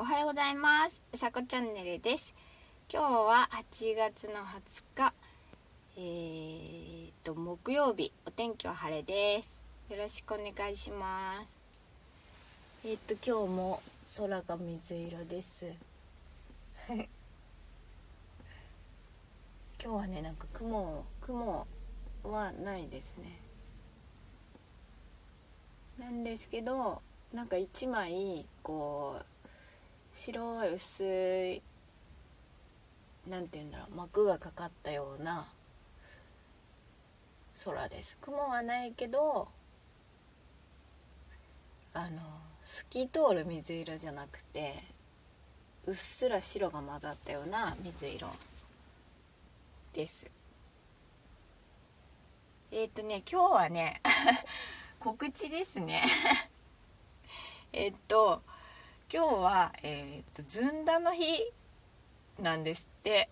おはようございます。うさこチャンネルです。今日は8月の20日えー、と木曜日。お天気は晴れです。よろしくお願いします。えっ、と今日も空が水色です。今日はねなんか雲雲はないですね。なんですけどなんか一枚こう白い薄いなんて言うんだろう膜がかかったような空です。雲はないけどあの透き通る水色じゃなくてうっすら白が混ざったような水色です。えっ、ー、とね今日はね 告知ですね。えっと今日はえっ、とずんだの日なんですって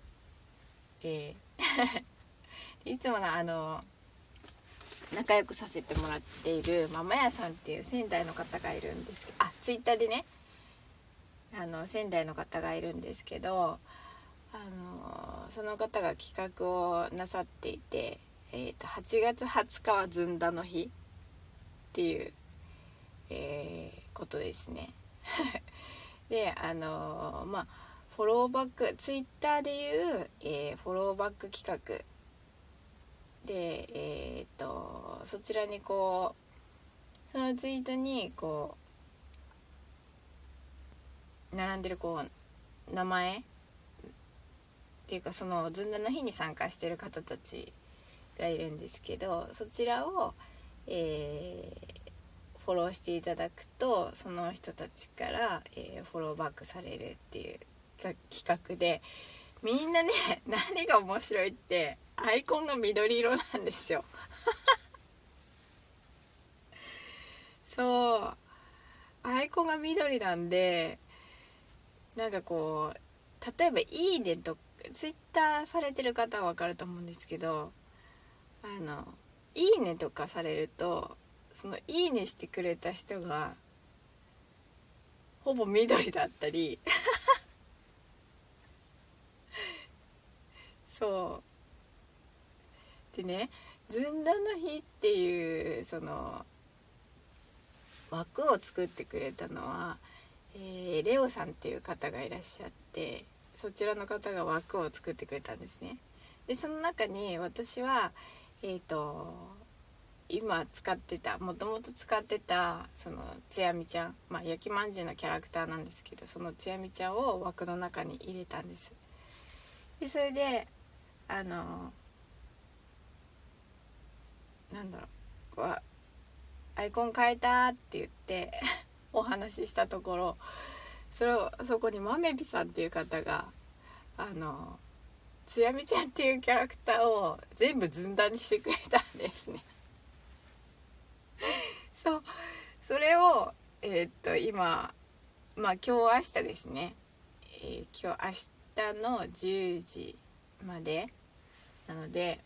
えー、いつものあの仲良くさせてもらっているママ屋さんっていう仙台の方がいるんですけどあツイッターでねあの仙台の方がいるんですけどあのその方が企画をなさっていて、えーと、8月20日はずんだの日っていう、えー、ことですね。であのまあフォローバックツイッターでいう、えー、フォローバック企画。でえっ、とそちらにこうそのツイートにこう並んでるこう名前。っていうかそのずんだの日に参加してる方たちがいるんですけどそちらを、えー、フォローしていただくとその人たちから、えー、フォローバックされるっていう企画でみんなね 何が面白いってアイコンが緑色なんですよ。そう。アイコンが緑なんでなんかこう例えば「いいね」とツイッターされてる方は分かると思うんですけどあの「いいね」とかされるとその「いいね」してくれた人がほぼ緑だったり そうでねずんだの日っていうその枠を作ってくれたのは、えー、レオさんっていう方がいらっしゃってそちらの方が枠を作ってくれたんですね。でその中に私はえっ、ー、と今使ってたもともと使ってたそのつやみちゃん、まあ、焼きまんじゅうのキャラクターなんですけどそのつやみちゃんを枠の中に入れたんです。でそれであのなんだろうわアイコン変えたって言って お話ししたところそれをそこにまめびさんっていう方があのつやみちゃんっていうキャラクターを全部ずんだんにしてくれたんですねそう。それをえー、っと今まあ今日明日ですね、えー、今日明日の10時まで。なので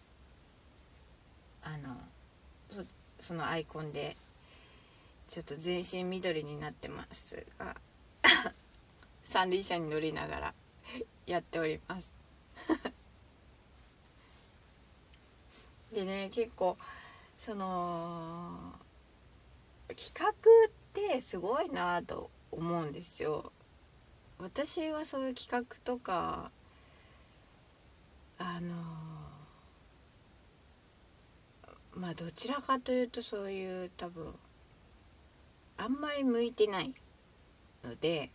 あのそのアイコンでちょっと全身緑になってますが 三輪車に乗りながらやっております。でね結構その企画ってすごいなと思うんですよ。私はそういう企画とかあのまあどちらかというとそういう多分あんまり向いてないので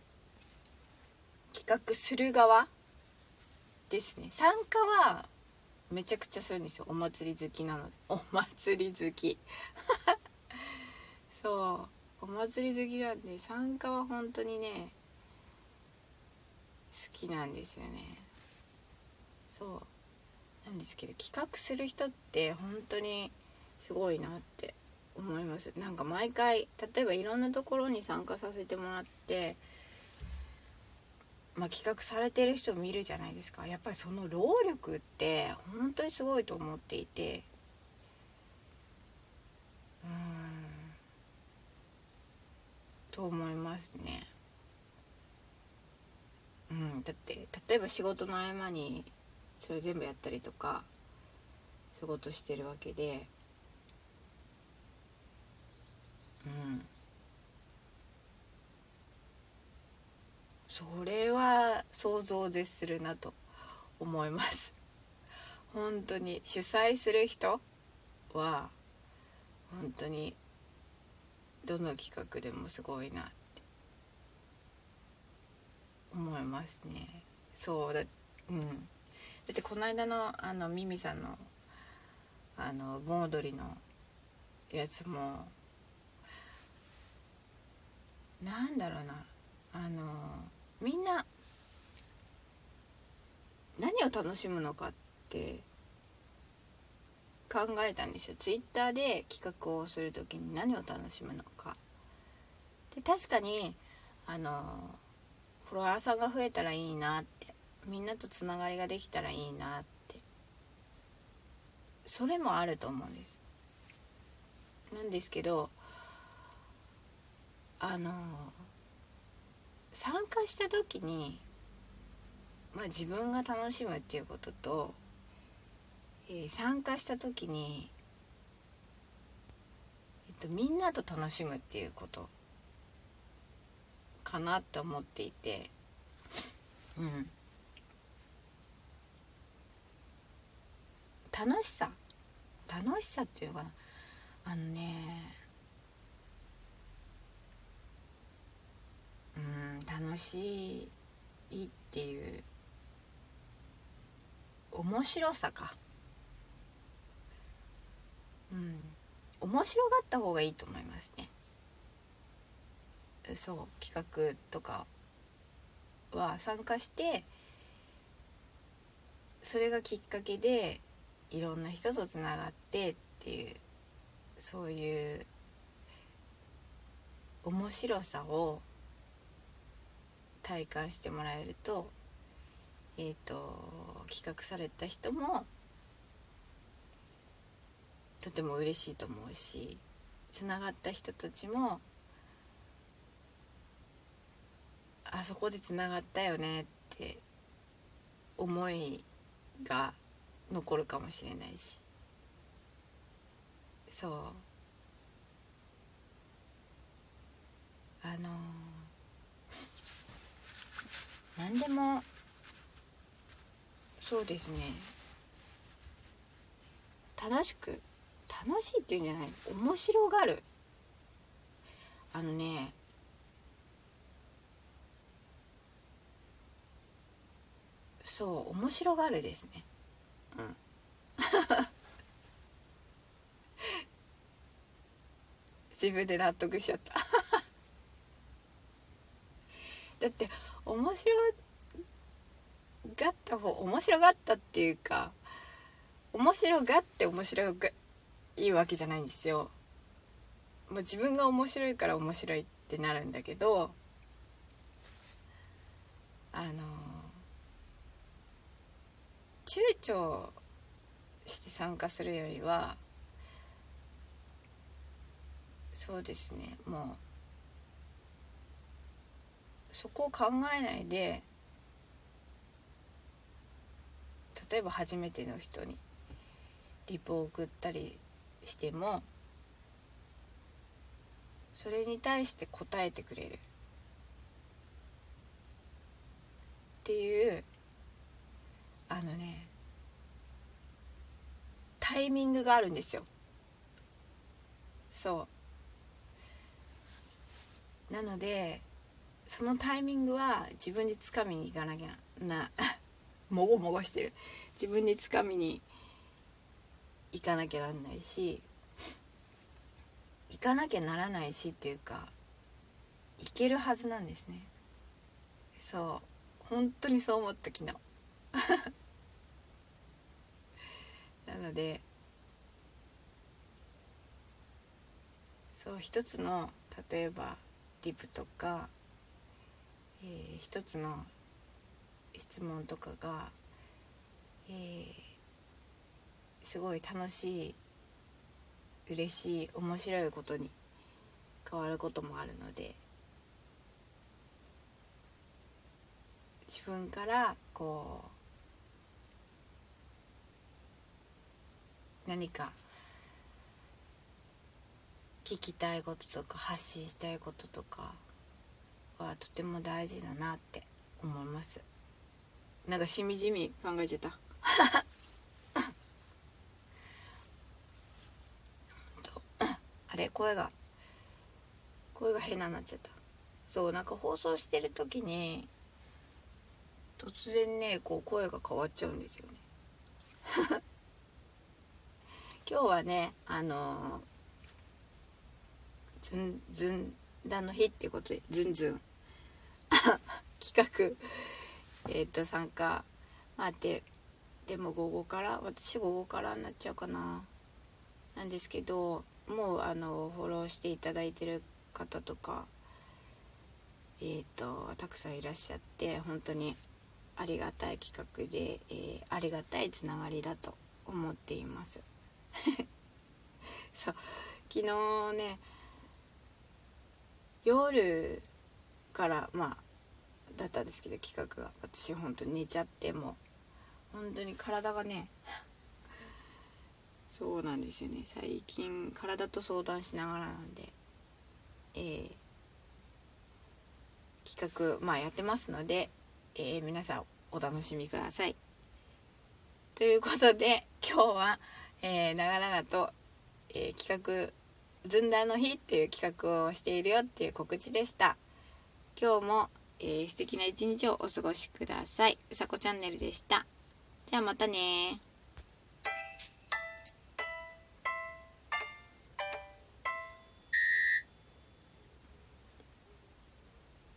企画する側ですね。参加はめちゃくちゃするんですよ。お祭り好きなので。お祭り好き。そうお祭り好きなんで参加は本当にね好きなんですよね。そう。なんですけど企画する人って本当にすごいなって思います。なんか毎回例えばいろんなところに参加させてもらってまあ、企画されてる人見るじゃないですか。やっぱりその労力って本当にすごいと思っていて。うん。と思いますね。うんだって例えば仕事の合間にそれ全部やったりとか仕事してるわけで。うん。それは想像絶するなと思います。本当に主催する人は本当にどの企画でもすごいなって思いますね。そうだうん。だってこの間のあのミミさんのあの盆踊りのやつもなんだろうな。あのみんな何を楽しむのかって考えたんですよ。ツイッターで企画をする時に何を楽しむのか。で確かにあのフォロワーさんが増えたらいいなって。みんなとつながりができたらいいなって。それもあると思うんです。なんですけどあの参加した時にまあ自分が楽しむっていうこととえー、参加した時に、えっと、みんなと楽しむっていうことかなって思っていてうん。楽しさ。楽しさっていうかな。あのねうん楽しいっていう面白さか。うん。面白がった方がいいと思いますね。そう企画とかは参加してそれがきっかけでいろんな人とつながってっていうそういう面白さを体感してもらえるとえっ、ー、と企画された人もとても嬉しいと思うしつながった人たちもあそこでつながったよねって思いが残るかもしれないし。そう。あのー、何でもそうですね。正しく楽しいっていうんじゃない。面白がる。あのねそう面白がるですね。うん。自分で納得しちゃった。だって面白がった方面白がったっていうか面白がって面白がいいわけじゃないんですよ。もう自分が面白いから面白いってなるんだけどあの躊躇して参加するよりはそうですねもうそこを考えないで例えば初めての人にリプを送ったりしてもそれに対して答えてくれる。っていうあのねタイミングがあるんですよ。そう。なのでそのタイミングは自分でつかみに行かなきゃな もごもごしてる。自分でつかみに行かなきゃなんないし行かなきゃならないしっていうか行けるはずなんですね。そう。本当にそう思った昨日。なのでそう一つの例えばリプとか、えー、一つの質問とかが、えーすごい楽しい嬉しい面白いことに変わることもあるので自分からこう何か聞きたいこととか発信したいこととかはとても大事だなって思います。なんかしみじみ考えちゃったあれ声が声が変ななっちゃった。そうなんか放送してる時に突然ねこう声が変わっちゃうんですよね。今日はねあのずんずんだの日っていうことでずんずん。企画えっ、ー、と参加。待って。でも午後から私午後からになっちゃうかな。なんですけどもうあのフォローしていただいてる方とかえっ、ー、とたくさんいらっしゃって本当にありがたい企画で、えー、ありがたいつながりだと思っています。そう。昨日ね夜からまあだったんですけど企画が。私本当に寝ちゃっても本当に体がねそうなんですよね最近体と相談しながらなんでえー、企画まあやってますのでえー、皆さんお楽しみください。ということで今日は、えー、長々と、え、企画「ずんだの日」っていう企画をしているよっていう告知でした。今日も、えー、素敵な一日をお過ごしください。うさこチャンネルでした。じゃあまたね